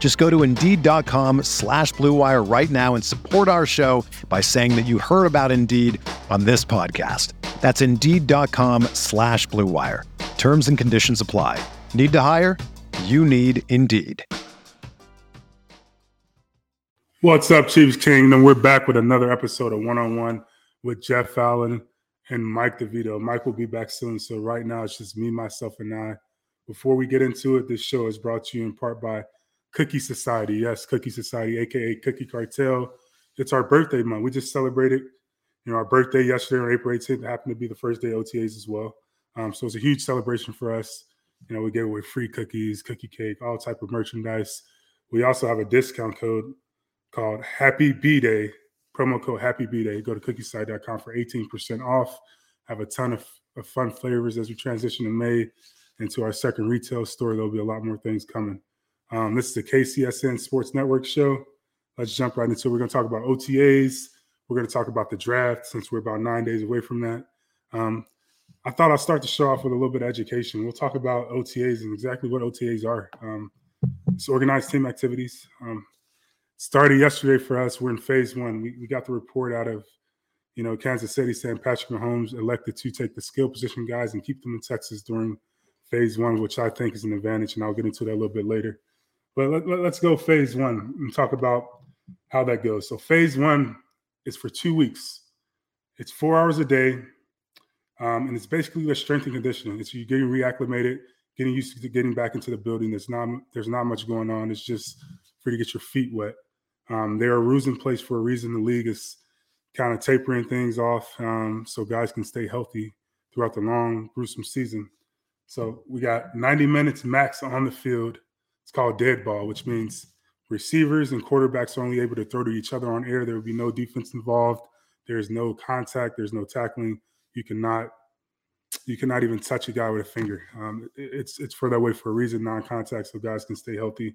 Just go to Indeed.com slash BlueWire right now and support our show by saying that you heard about Indeed on this podcast. That's Indeed.com slash BlueWire. Terms and conditions apply. Need to hire? You need Indeed. What's up, Chiefs Kingdom? We're back with another episode of One on One with Jeff Allen and Mike DeVito. Mike will be back soon. So right now it's just me, myself, and I. Before we get into it, this show is brought to you in part by Cookie Society. Yes, Cookie Society, aka Cookie Cartel. It's our birthday month. We just celebrated, you know, our birthday yesterday on April 18th. It happened to be the first day OTAs as well. Um, so it's a huge celebration for us. You know, we gave away free cookies, cookie cake, all type of merchandise. We also have a discount code called Happy B Day, promo code Happy B Day. Go to cookieside.com for 18% off. Have a ton of, of fun flavors as we transition in May into our second retail store. There'll be a lot more things coming. Um, this is the KCSN Sports Network show. Let's jump right into it. We're going to talk about OTAs. We're going to talk about the draft since we're about nine days away from that. Um, I thought I'd start the show off with a little bit of education. We'll talk about OTAs and exactly what OTAs are. Um, it's organized team activities. Um, started yesterday for us. We're in phase one. We, we got the report out of, you know, Kansas City saying Patrick Mahomes elected to take the skill position guys and keep them in Texas during phase one, which I think is an advantage. And I'll get into that a little bit later. But let, let, let's go phase one and talk about how that goes. So phase one is for two weeks. It's four hours a day, um, and it's basically a strength and conditioning. It's you getting reacclimated, getting used to getting back into the building. There's not there's not much going on. It's just for you to get your feet wet. Um, there are rules in place for a reason. The league is kind of tapering things off um, so guys can stay healthy throughout the long, gruesome season. So we got 90 minutes max on the field it's called dead ball, which means receivers and quarterbacks are only able to throw to each other on air. There will be no defense involved. There's no contact. There's no tackling. You cannot you cannot even touch a guy with a finger. Um, it's it's for that way for a reason, non-contact, so guys can stay healthy.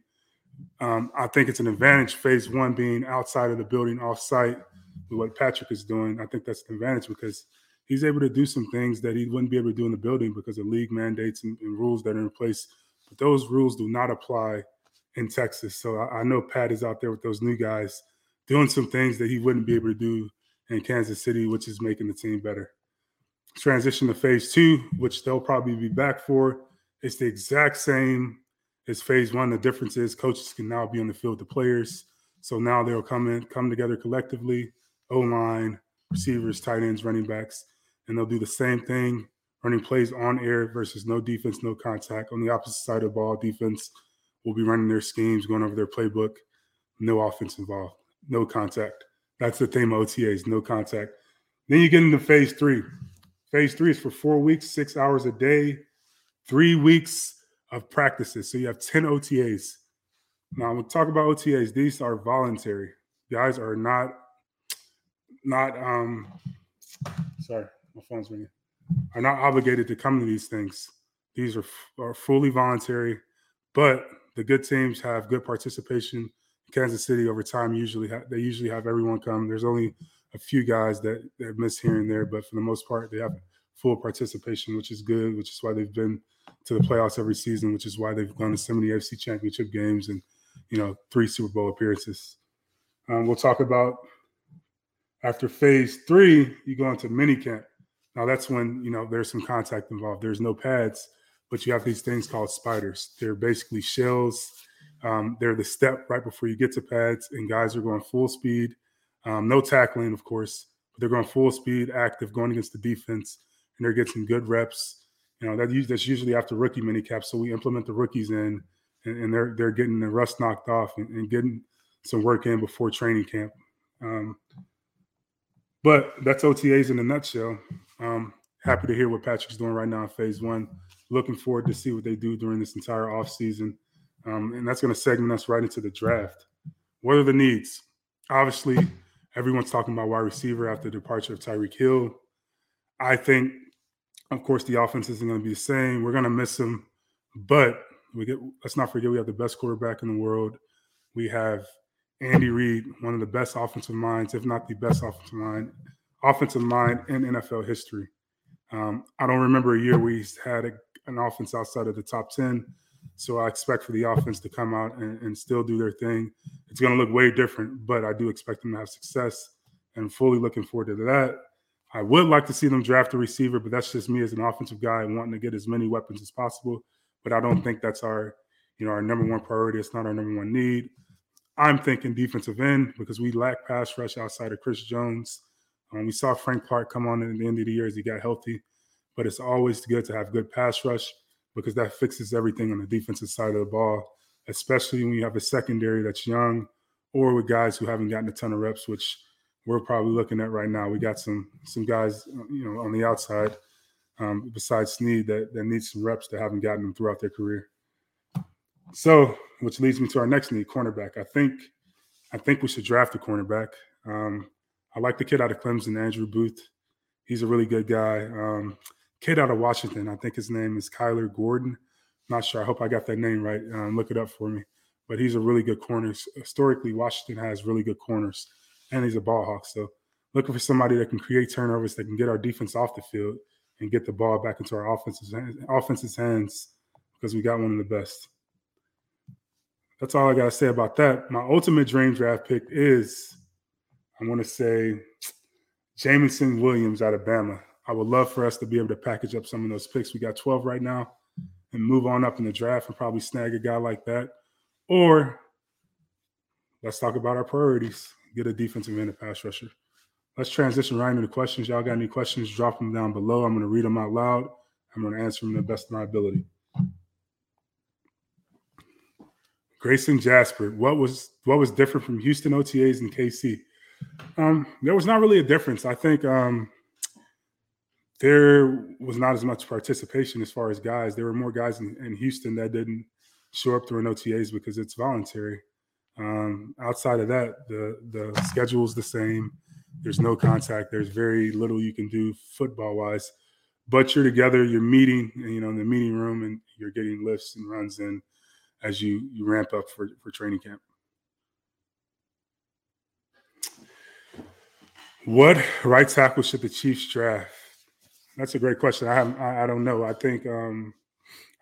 Um, I think it's an advantage. Phase one being outside of the building, off-site, with what Patrick is doing. I think that's an advantage because he's able to do some things that he wouldn't be able to do in the building because of league mandates and, and rules that are in place but those rules do not apply in Texas. So I, I, know Pat is out there with those new guys doing some things that he wouldn't be able to do in Kansas City, which is making the team better. Transition to phase two, which they'll probably be back for. It's the exact same as phase one. The difference is coaches can now be on the field with the players. So now they'll come in, come together collectively, O line, receivers, tight ends, running backs, and they'll do the same thing running plays on air versus no defense, no contact. On the opposite side of the ball, defense will be running their schemes, going over their playbook. No offense involved, no contact. That's the theme of OTAs, no contact. Then you get into phase three. Phase three is for four weeks, six hours a day, three weeks of practices. So you have 10 OTAs. Now we'll talk about OTAs. These are voluntary. Guys are not, not um sorry, my phone's ringing are not obligated to come to these things. These are, are fully voluntary, but the good teams have good participation. Kansas City over time usually ha- they usually have everyone come. There's only a few guys that, that miss here and there, but for the most part, they have full participation, which is good. Which is why they've been to the playoffs every season. Which is why they've gone to so many FC Championship games and you know three Super Bowl appearances. Um, we'll talk about after Phase Three. You go into mini camp. Now that's when you know there's some contact involved. There's no pads, but you have these things called spiders. They're basically shells. Um, they're the step right before you get to pads, and guys are going full speed. Um, no tackling, of course, but they're going full speed, active, going against the defense, and they're getting good reps. You know, that, that's usually after rookie mini caps. So we implement the rookies in, and, and they're they're getting the rust knocked off and, and, getting some work in before training camp. Um, but that's OTAs in a nutshell. Um, happy to hear what Patrick's doing right now in phase one. Looking forward to see what they do during this entire offseason. Um, and that's going to segment us right into the draft. What are the needs? Obviously, everyone's talking about wide receiver after the departure of Tyreek Hill. I think, of course, the offense isn't going to be the same. We're going to miss him, but we get. Let's not forget we have the best quarterback in the world. We have Andy Reid, one of the best offensive minds, if not the best offensive mind, offensive mind in NFL history. Um, I don't remember a year we had a, an offense outside of the top ten. So I expect for the offense to come out and, and still do their thing. It's going to look way different, but I do expect them to have success and fully looking forward to that. I would like to see them draft a receiver, but that's just me as an offensive guy wanting to get as many weapons as possible. But I don't think that's our, you know, our number one priority. It's not our number one need. I'm thinking defensive end because we lack pass rush outside of Chris Jones. Um, we saw Frank Clark come on at the end of the year as he got healthy, but it's always good to have good pass rush because that fixes everything on the defensive side of the ball, especially when you have a secondary that's young or with guys who haven't gotten a ton of reps, which we're probably looking at right now. We got some some guys, you know, on the outside um, besides Sneed that that need some reps that haven't gotten them throughout their career. So, which leads me to our next need, cornerback. I think I think we should draft a cornerback. Um, I like the kid out of Clemson, Andrew Booth. He's a really good guy. Um, kid out of Washington. I think his name is Kyler Gordon. Not sure. I hope I got that name right. Um, look it up for me. But he's a really good corner. Historically, Washington has really good corners, and he's a ball hawk. So looking for somebody that can create turnovers, that can get our defense off the field and get the ball back into our offense's offense's hands because we got one of the best. That's all I got to say about that. My ultimate dream draft pick is, I want to say, Jameson Williams out of Bama. I would love for us to be able to package up some of those picks. We got 12 right now and move on up in the draft and probably snag a guy like that. Or let's talk about our priorities. Get a defensive end, a pass rusher. Let's transition right into questions. Y'all got any questions? Drop them down below. I'm going to read them out loud. I'm going to answer them to the best of my ability. Grayson Jasper, what was what was different from Houston OTAs and KC? Um, there was not really a difference. I think um, there was not as much participation as far as guys. There were more guys in, in Houston that didn't show up during OTAs because it's voluntary. Um, outside of that, the the schedule is the same. There's no contact. There's very little you can do football wise, but you're together. You're meeting, you know, in the meeting room, and you're getting lifts and runs in as you you ramp up for for training camp. What right tackle should the Chiefs draft? That's a great question. I have I, don't know. I think um,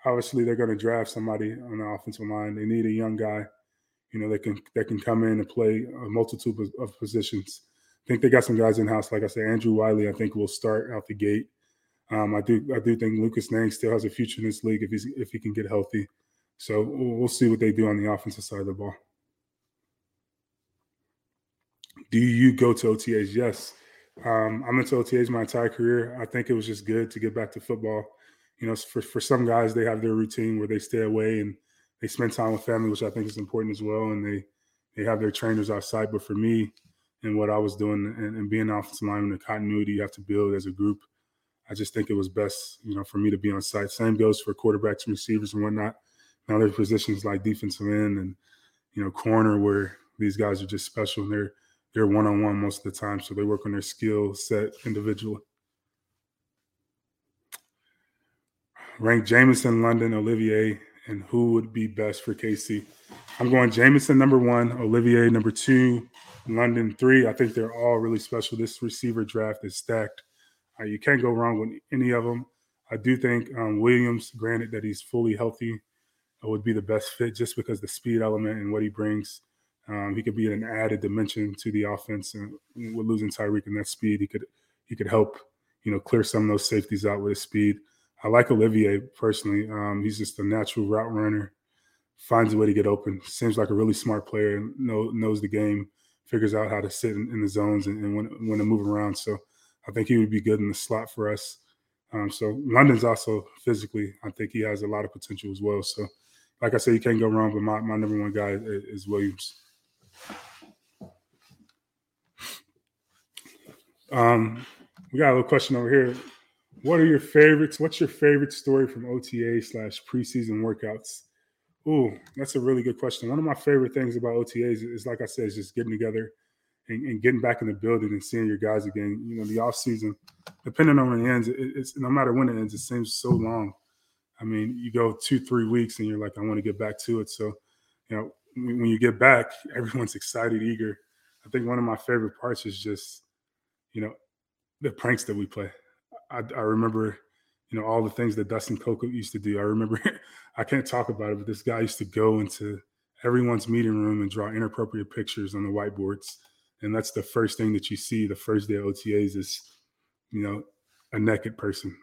obviously they're going to draft somebody on the offensive line. They need a young guy, you know, that can that can come in and play a multitude of, of positions. I think they got some guys in house. Like I said, Andrew Wylie, I think will start out the gate. Um, I do I do think Lucas Niang still has a future in this league if he's if he can get healthy. So we'll see what they do on the offensive side of the ball. Do you go to OTAs? Yes. Um, I'm into OTAs my entire career. I think it was just good to get back to football. You know, for, for some guys, they have their routine where they stay away and they spend time with family, which I think is important as well. And they they have their trainers outside. But for me and what I was doing and, and being offensive lineman, the continuity you have to build as a group, I just think it was best, you know, for me to be on site. Same goes for quarterbacks and receivers and whatnot. Now there's positions like defensive end and you know corner where these guys are just special and they're they're one on one most of the time, so they work on their skill set individually. Rank Jameson, London, Olave, and who would be best for KC? I'm going Jameson number one, Olave number two, London three. I think they're all really special. This receiver draft is stacked. Uh, you can't go wrong with any of them. I do think um, Williams, granted that he's fully healthy, would be the best fit just because the speed element and what he brings um, he could be an added dimension to the offense, and with losing Tyreek and that speed, he could he could help you know clear some of those safeties out with his speed. I like Olave personally. Um, he's just a natural route runner, finds a way to get open. Seems like a really smart player, know, knows the game, figures out how to sit in, in the zones and, and when when to move around. So I think he would be good in the slot for us. Um, so London's also physically, I think he has a lot of potential as well. So, like I said, you can't go wrong. But my, my number one guy is, is Williams. Um, we got a little question over here. What are your favorites? What's your favorite story from OTA slash preseason workouts? Ooh, that's a really good question. One of my favorite things about OTAs is, like I said, is just getting together and, and, getting back in the building and seeing your guys again. You know, the off season, depending on when it ends, it, it's no matter when it ends, it seems so long. I mean, you go two, three weeks, and you're like, I want to get back to it. So, you know, when, you get back, everyone's excited, eager. I think one of my favorite parts is just, you know, the pranks that we play. I, I remember, you know, all the things that Dustin Coco used to do. I remember, I can't talk about it, but this guy used to go into everyone's meeting room and draw inappropriate pictures on the whiteboards and that's the first thing that you see the first day of OTAs is, you know, a naked person,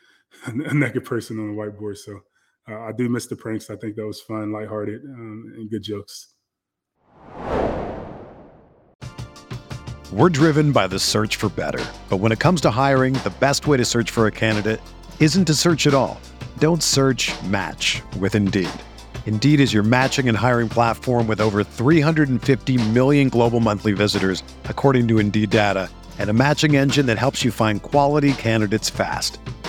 a naked person on the whiteboard. So uh, I do miss the pranks. I think that was fun, lighthearted, um, and good jokes. We're driven by the search for better, but when it comes to hiring, the best way to search for a candidate isn't to search at all. Don't search. Match with Indeed. Indeed is your matching and hiring platform with over 350 million global monthly visitors, according to Indeed data, and a matching engine that helps you find quality candidates fast.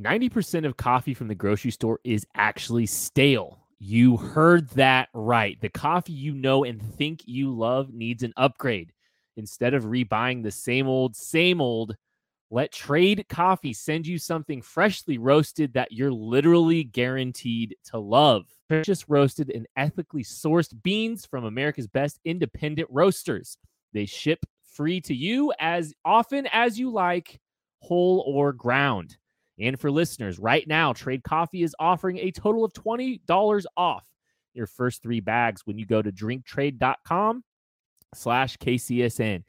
90% of coffee from the grocery store is actually stale. You heard that right. The coffee you know and think you love needs an upgrade. Instead of rebuying the same old, same old, let Trade Coffee send you something freshly roasted that you're literally guaranteed to love. Just roasted and ethically sourced beans from America's best independent roasters. They ship free to you as often as you like, whole or ground. And for listeners, right now, Trade Coffee is offering a total of $20 off your first three bags when you go to drinktrade.com slash KCSN.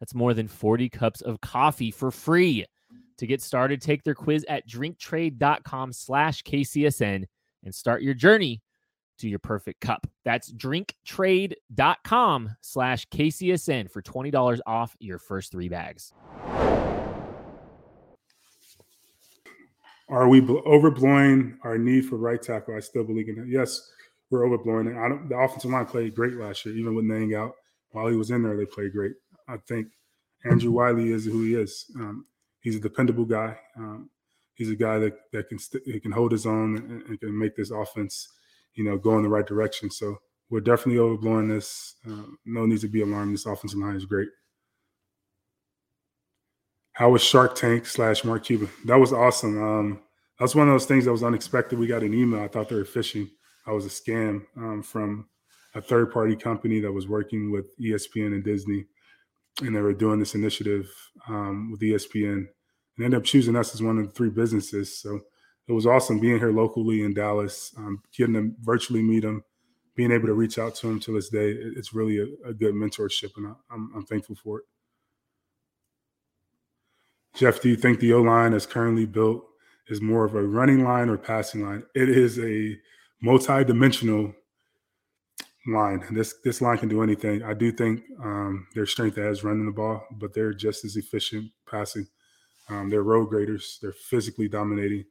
That's more than 40 cups of coffee for free. To get started, take their quiz at drinktrade.com slash KCSN and start your journey to your perfect cup. That's drinktrade.com slash KCSN for $20 off your first three bags. Are we overblowing our need for right tackle? I still believe in that. Yes, we're overblowing it. I don't, the offensive line played great last year, even with Niang out. While he was in there, they played great. I think Andrew Wylie is who he is. Um, he's a dependable guy. Um, he's a guy that that can st- he can hold his own and, and, can make this offense, you know, go in the right direction. So we're definitely overblowing this. Uh, no need to be alarmed. This offensive line is great. How was Shark Tank slash Mark Cuban? That was awesome. Um, that was one of those things that was unexpected. We got an email. I thought they were phishing. I was a scam um, from a third party company that was working with ESPN and Disney. And they were doing this initiative um, with ESPN and ended up choosing us as one of the three businesses. So it was awesome being here locally in Dallas, um, getting to virtually meet them, being able to reach out to them to this day. It's really a, a good mentorship, and I, I'm thankful for it. Jeff, do you think the O line is currently built is more of a running line or passing line? It is a multi-dimensional line. This this line can do anything. I do think um, their strength as running the ball, but they're just as efficient passing. Um, they're road graders. They're physically dominating.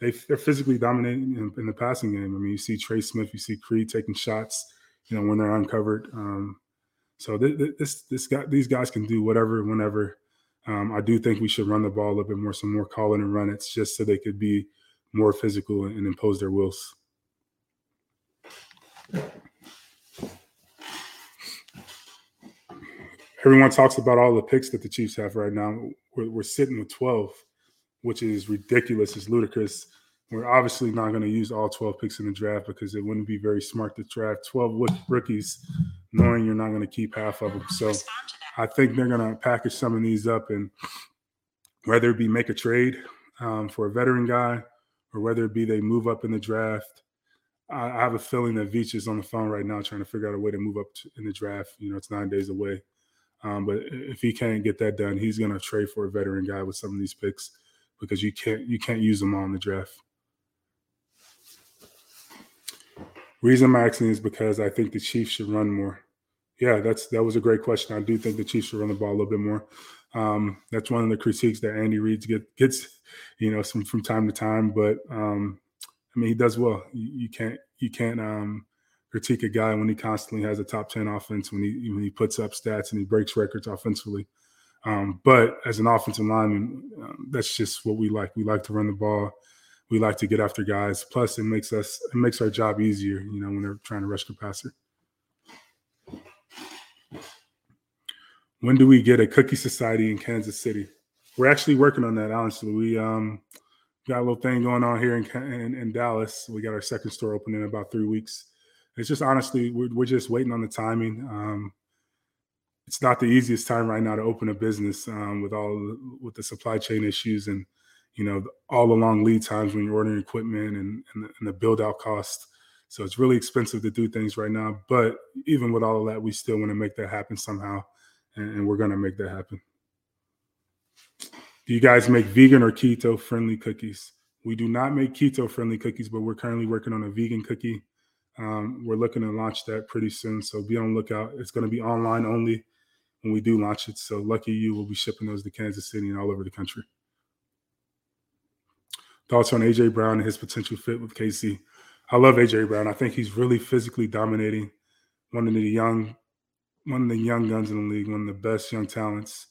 They they're physically dominating in, in, the passing game. I mean, you see Trey Smith, you see Creed taking shots. You know when they're uncovered. Um, so th- this this guy these guys can do whatever whenever. Um, I do think we should run the ball a little bit more, some more call in and run it, just so they could be more physical and impose their wills. Everyone talks about all the picks that the Chiefs have right now. We're, we're sitting with 12, which is ridiculous. It's ludicrous. We're obviously not going to use all 12 picks in the draft because it wouldn't be very smart to draft 12 rookies knowing you're not going to keep half of them. So I think they're going to package some of these up and whether it be make a trade um, for a veteran guy or whether it be they move up in the draft. I, I have a feeling that Veach is on the phone right now trying to figure out a way to move up to, in the draft. You know, it's nine days away. Um, but if he can't get that done, he's going to trade for a veteran guy with some of these picks because you can't you can't use them all in the draft. Reason I'm asking is because I think the Chiefs should run more. Yeah, that's that was a great question. I do think the Chiefs should run the ball a little bit more. Um, that's one of the critiques that Andy Reid get, gets, you know, some from time to time. But um, I mean, he does well. You, you can't you can't um, critique a guy when he constantly has a top ten offense when he when he puts up stats and he breaks records offensively. Um, but as an offensive lineman, um, that's just what we like. We like to run the ball. We like to get after guys. Plus, it makes us it makes our job easier. You know, when they're trying to rush the passer. When do we get a cookie society in Kansas City? We're actually working on that, honestly. We um, got a little thing going on here in, in, in Dallas. We got our second store open in about three weeks. It's just honestly, we're, we're just waiting on the timing. Um, it's not the easiest time right now to open a business um, with all with the supply chain issues and you know all the long lead times when you're ordering equipment and, and, the, and the build out cost. So it's really expensive to do things right now. But even with all of that, we still want to make that happen somehow and, and we're going to make that happen. Do you guys make vegan or keto friendly cookies? We do not make keto friendly cookies, but we're currently working on a vegan cookie. Um, we're looking to launch that pretty soon. So be on lookout. It's going to be online only when we do launch it. So lucky you, will be shipping those to Kansas City and all over the country. Thoughts on AJ Brown and his potential fit with KC? I love AJ Brown. I think he's really physically dominating. One of the young one of the young guns in the league, one of the best young talents.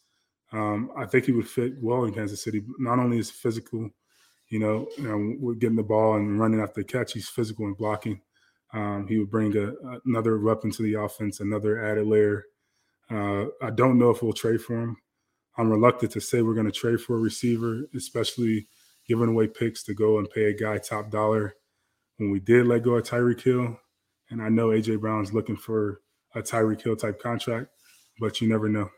Um, I think he would fit well in Kansas City. Not only is physical, you know, you know, getting the ball and running after the catch. He's physical and blocking. Um, he would bring a, another weapon to the offense, another added layer. Uh, I don't know if we'll trade for him. I'm reluctant to say we're going to trade for a receiver, especially giving away picks to go and pay a guy top dollar. When we did let go of Tyreek Hill, and I know AJ Brown's looking for a Tyreek Hill type contract, but you never know.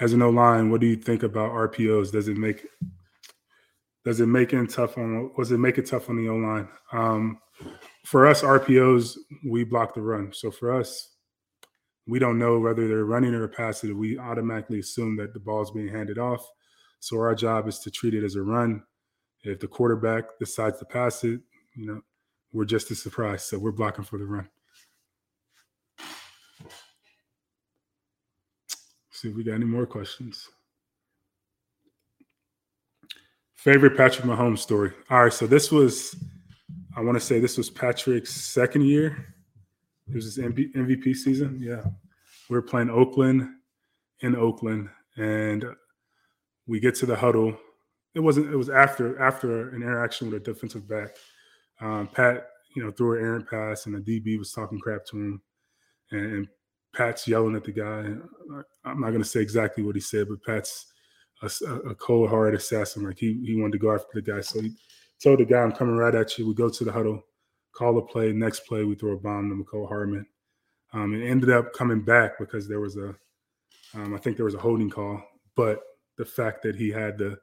As an O line, what do you think about RPOs? Does it make does it make it tough on was it make it tough on the O line? Um, for us, RPOs we block the run. So for us, we don't know whether they're running or passing. We automatically assume that the ball is being handed off. So our job is to treat it as a run. If the quarterback decides to pass it, you know, we're just as surprised. So we're blocking for the run. See if we got any more questions. Favorite Patrick Mahomes story. All right, so this was, I want to say this was Patrick's second year. It was his MVP season. Yeah, we were playing Oakland in Oakland, and we get to the huddle. It wasn't. It was after after an interaction with a defensive back, um, Pat, you know, threw an errant pass, and the DB was talking crap to him, and, and Pat's yelling at the guy. I'm not going to say exactly what he said, but Pat's a, a cold-hearted assassin. Like he he wanted to go after the guy, so he told the guy, "I'm coming right at you." We go to the huddle, call a play. Next play, we throw a bomb to Mecole Hardman. Um, it ended up coming back because there was a, um, I think there was a holding call, but the fact that he had the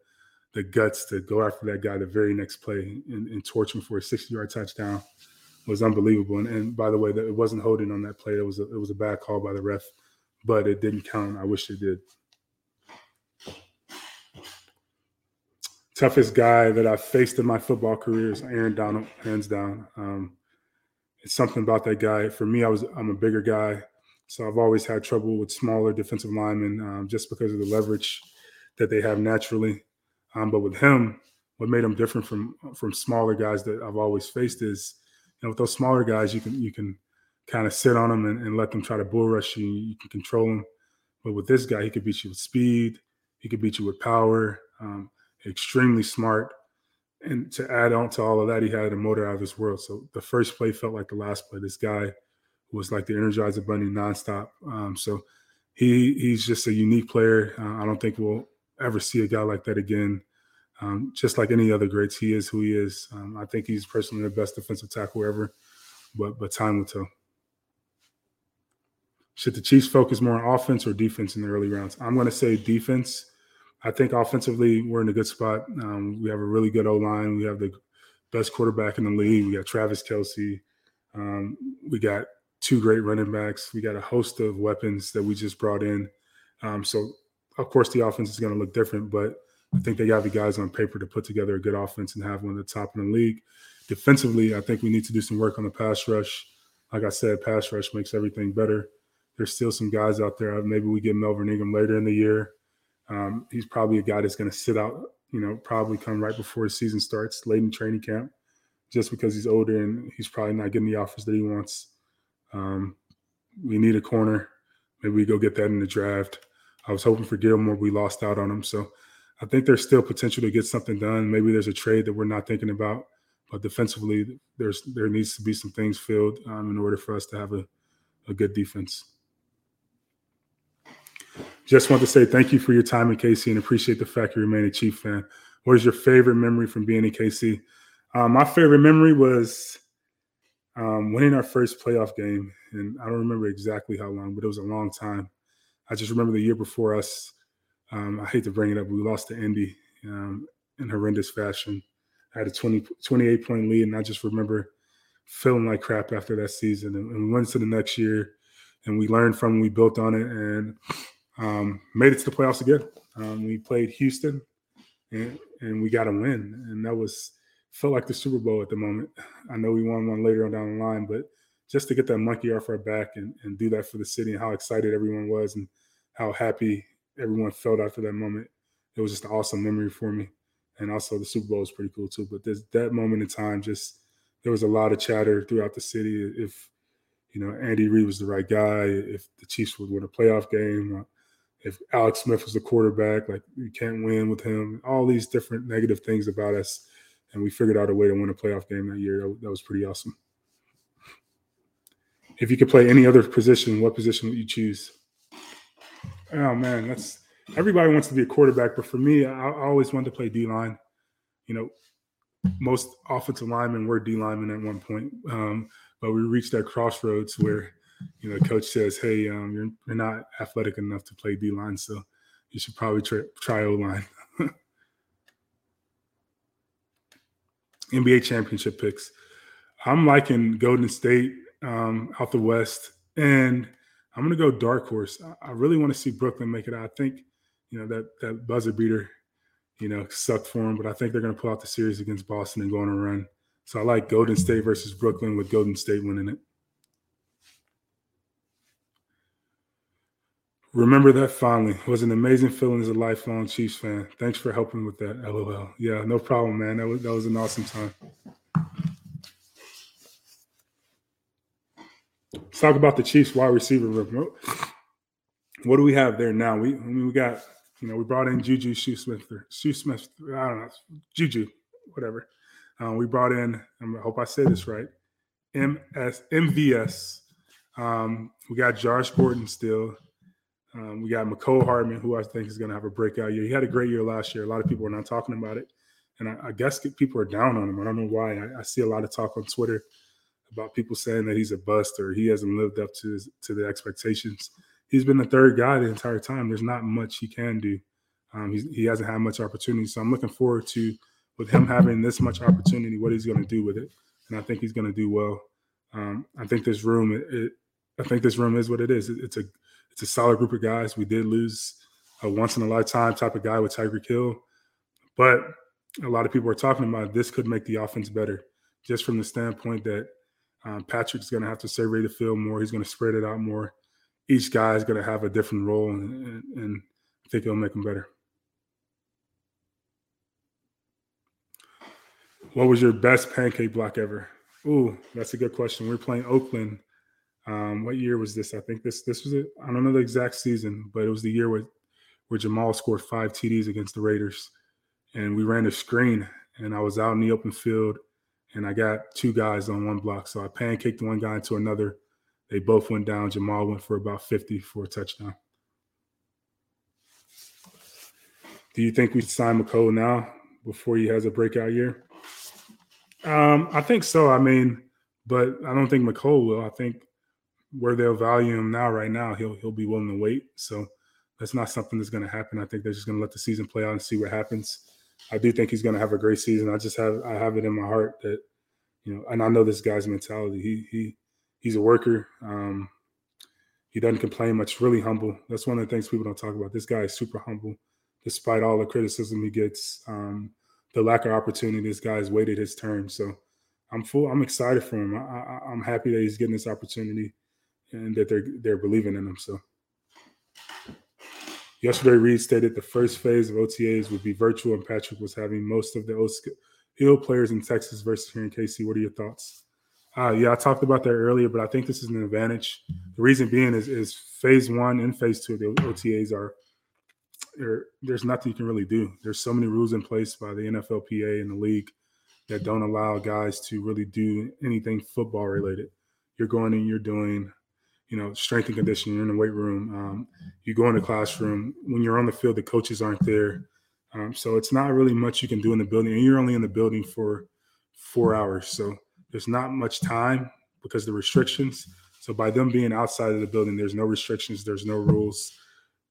the guts to go after that guy the very next play and, and torch him for a 60 yard touchdown was unbelievable. And, and, by the way, that it wasn't holding on that play. It was a, it was a bad call by the ref, but it didn't count. I wish it did. Toughest guy that I've faced in my football career is Aaron Donald, hands down. Um, it's something about that guy. For me, I was I'm a bigger guy, so I've always had trouble with smaller defensive linemen um, just because of the leverage that they have naturally. Um, but with him, what made him different from from smaller guys that I've always faced is, you know, with those smaller guys, you can you can kind of sit on them and, and let them try to bull rush you. You can control them. But with this guy, he could beat you with speed. He could beat you with power. Um, extremely smart. And to add on to all of that, he had a motor out of this world. So the first play felt like the last play. This guy was like the Energizer Bunny nonstop. Um, so he he's just a unique player. Uh, I don't think we'll ever see a guy like that again. Um, just like any other greats, he is who he is. Um, I think he's personally the best defensive tackle ever, but but time will tell. Should the Chiefs focus more on offense or defense in the early rounds? I'm going to say defense. I think offensively we're in a good spot. Um, we have a really good O line. We have the best quarterback in the league. We got Travis Kelce. Um, we got two great running backs. We got a host of weapons that we just brought in. Um, so, of course, the offense is going to look different, but I think they got the guys on paper to put together a good offense and have one of the top in the league. Defensively, I think we need to do some work on the pass rush. Like I said, pass rush makes everything better. There's still some guys out there. Maybe we get Melvin Ingram later in the year. Um, he's probably a guy that's going to sit out, you know, probably come right before the season starts, late in training camp, just because he's older and he's probably not getting the offers that he wants. Um, we need a corner. Maybe we go get that in the draft. I was hoping for Gilmore. We lost out on him. So I think there's still potential to get something done. Maybe there's a trade that we're not thinking about. But defensively, there's there needs to be some things filled um, in order for us to have a, a good defense. Just want to say thank you for your time in KC and appreciate the fact you remain a Chief fan. What is your favorite memory from being in KC? Um, my favorite memory was um, winning our first playoff game, and I don't remember exactly how long, but it was a long time. I just remember the year before us. Um, I hate to bring it up, we lost to Indy um, in horrendous fashion. I had a 20, 28 point lead, and I just remember feeling like crap after that season. And, and we went to the next year, and we learned from, we built on it, and um, made it to the playoffs again. Um, we played Houston, and, and we got a win, and that was felt like the Super Bowl at the moment. I know we won one later on down the line, but just to get that monkey off our back and, and do that for the city and how excited everyone was and how happy everyone felt after that moment, it was just an awesome memory for me. And also the Super Bowl was pretty cool too. But that moment in time, just there was a lot of chatter throughout the city. If you know Andy Reid was the right guy, if the Chiefs would win a playoff game, uh, if Alex Smith was the quarterback, like you can't win with him. All these different negative things about us and we figured out a way to win a playoff game that year. That was pretty awesome. If you could play any other position, what position would you choose? Oh man, that's everybody wants to be a quarterback, but for me, I, I always wanted to play D line. You know, most offensive linemen were D linemen at one point, um, but we reached that crossroads where you know, coach says, "Hey, um, you're you're not athletic enough to play D line, so you should probably try, try O line." NBA championship picks. I'm liking Golden State um, out the West, and I'm going to go dark horse. I really want to see Brooklyn make it. I think, you know, that that buzzer beater, you know, sucked for them, but I think they're going to pull out the series against Boston and go on a run. So I like Golden State versus Brooklyn with Golden State winning it. Remember that fondly. It was an amazing feeling as a lifelong Chiefs fan. Thanks for helping with that. LOL. Yeah, no problem, man. That was that was an awesome time. Let's talk about the Chiefs wide receiver room. What do we have there now? We I mean, we got you know we brought in Juju Smith Smith. I don't know Juju, whatever. Um, we brought in. I hope I say this right. MS MVS. Um, we got Josh Gordon still. Um, we got Mecole Hardman, who I think is going to have a breakout year. He had a great year last year. A lot of people are not talking about it, and I, I guess people are down on him. I don't know why. I, I, see a lot of talk on Twitter about people saying that he's a bust or he hasn't lived up to his, to the expectations. He's been the third guy the entire time. There's not much he can do. Um, he hasn't had much opportunity, so I'm looking forward to with him having this much opportunity, what he's going to do with it, and I think he's going to do well. Um, I think this room, it, it, I think this room is what it is. It, it's a it's a solid group of guys. We did lose a once in a lifetime type of guy with Tyreek Hill, but a lot of people are talking about this could make the offense better, just from the standpoint that Um, Patrick's going to have to survey the field more. He's going to spread it out more. Each guy is going to have a different role, and, and, and I think it'll make them better. What was your best pancake block ever? Ooh, that's a good question. We are playing Oakland. Um, what year was this? I think this this was it. I don't know the exact season, but it was the year where where Jamaal scored five TDs against the Raiders, and we ran a screen, and I was out in the open field, and I got two guys on one block, so I pancaked one guy into another. They both went down. Jamaal went for about 50 for a touchdown. Do you think we sign Mecole now before he has a breakout year? Um, I think so. I mean, but I don't think Mecole will. I think where they'll value him now, right now, he'll he'll be willing to wait. So that's not something that's going to happen. I think they're just going to let the season play out and see what happens. I do think he's going to have a great season. I just have I have it in my heart that you know, and I know this guy's mentality. He he he's a worker. Um, he doesn't complain much. Really humble. That's one of the things people don't talk about. This guy is super humble, despite all the criticism he gets. Um, the lack of opportunity. This guy's waited his turn, so I'm full. I'm excited for him. I, I, I'm happy that he's getting this opportunity, and that they're they're believing in him. So. Yesterday, Reid stated the first phase of OTAs would be virtual, and Patrick was having most of the ill players in Texas versus here in KC. What are your thoughts? Uh, yeah, I talked about that earlier, but I think this is an advantage. The reason being is, is phase one and phase two of the OTAs are there's nothing you can really do. There's so many rules in place by the NFLPA and the league that don't allow guys to really do anything football related. You're going and you're doing, you know, strength and conditioning. You're in the weight room. Um, you go in the classroom. When you're on the field, the coaches aren't there. Um, so it's not really much you can do in the building, and you're only in the building for four hours. So there's not much time because the restrictions. So by them being outside of the building, there's no restrictions. There's no rules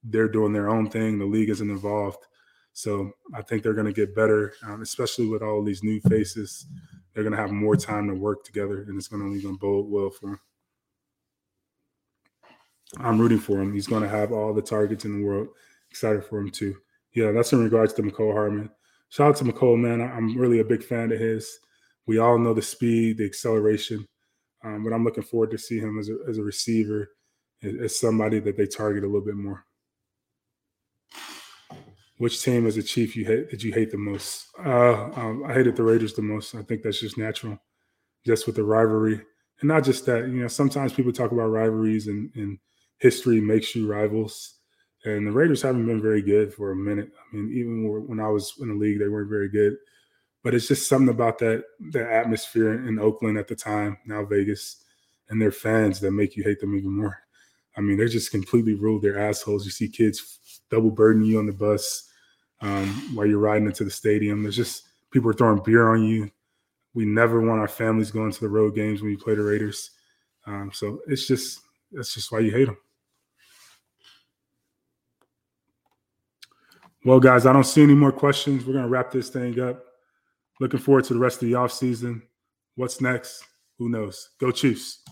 they're doing their own thing. The league isn't involved. So I think they're going to get better, um, especially with all these new faces. They're going to have more time to work together, and it's going to only going to bode well for them. I'm rooting for him. He's going to have all the targets in the world. Excited for him too. Yeah, that's in regards to Mecole Hardman. Shout out to McCole, man. I'm really a big fan of his. We all know the speed, the acceleration, um, but I'm looking forward to see him as a, as a receiver, as somebody that they target a little bit more. Which team as a Chief you hate did you hate the most? Uh, um, I hated the Raiders the most. I think that's just natural, just with the rivalry, and not just that. You know, sometimes people talk about rivalries and, and history makes you rivals, and the Raiders haven't been very good for a minute. I mean, even when I was in the league, they weren't very good. But it's just something about that that atmosphere in Oakland at the time, now Vegas, and their fans that make you hate them even more. I mean, they're just completely ruled their assholes. You see kids double burden you on the bus um, while you're riding into the stadium. There's just people are throwing beer on you. We never want our families going to the road games when you play the Raiders. Um, so it's just that's just why you hate them. Well, guys, I don't see any more questions. We're gonna wrap this thing up. Looking forward to the rest of the offseason. What's next? Who knows? Go Chiefs.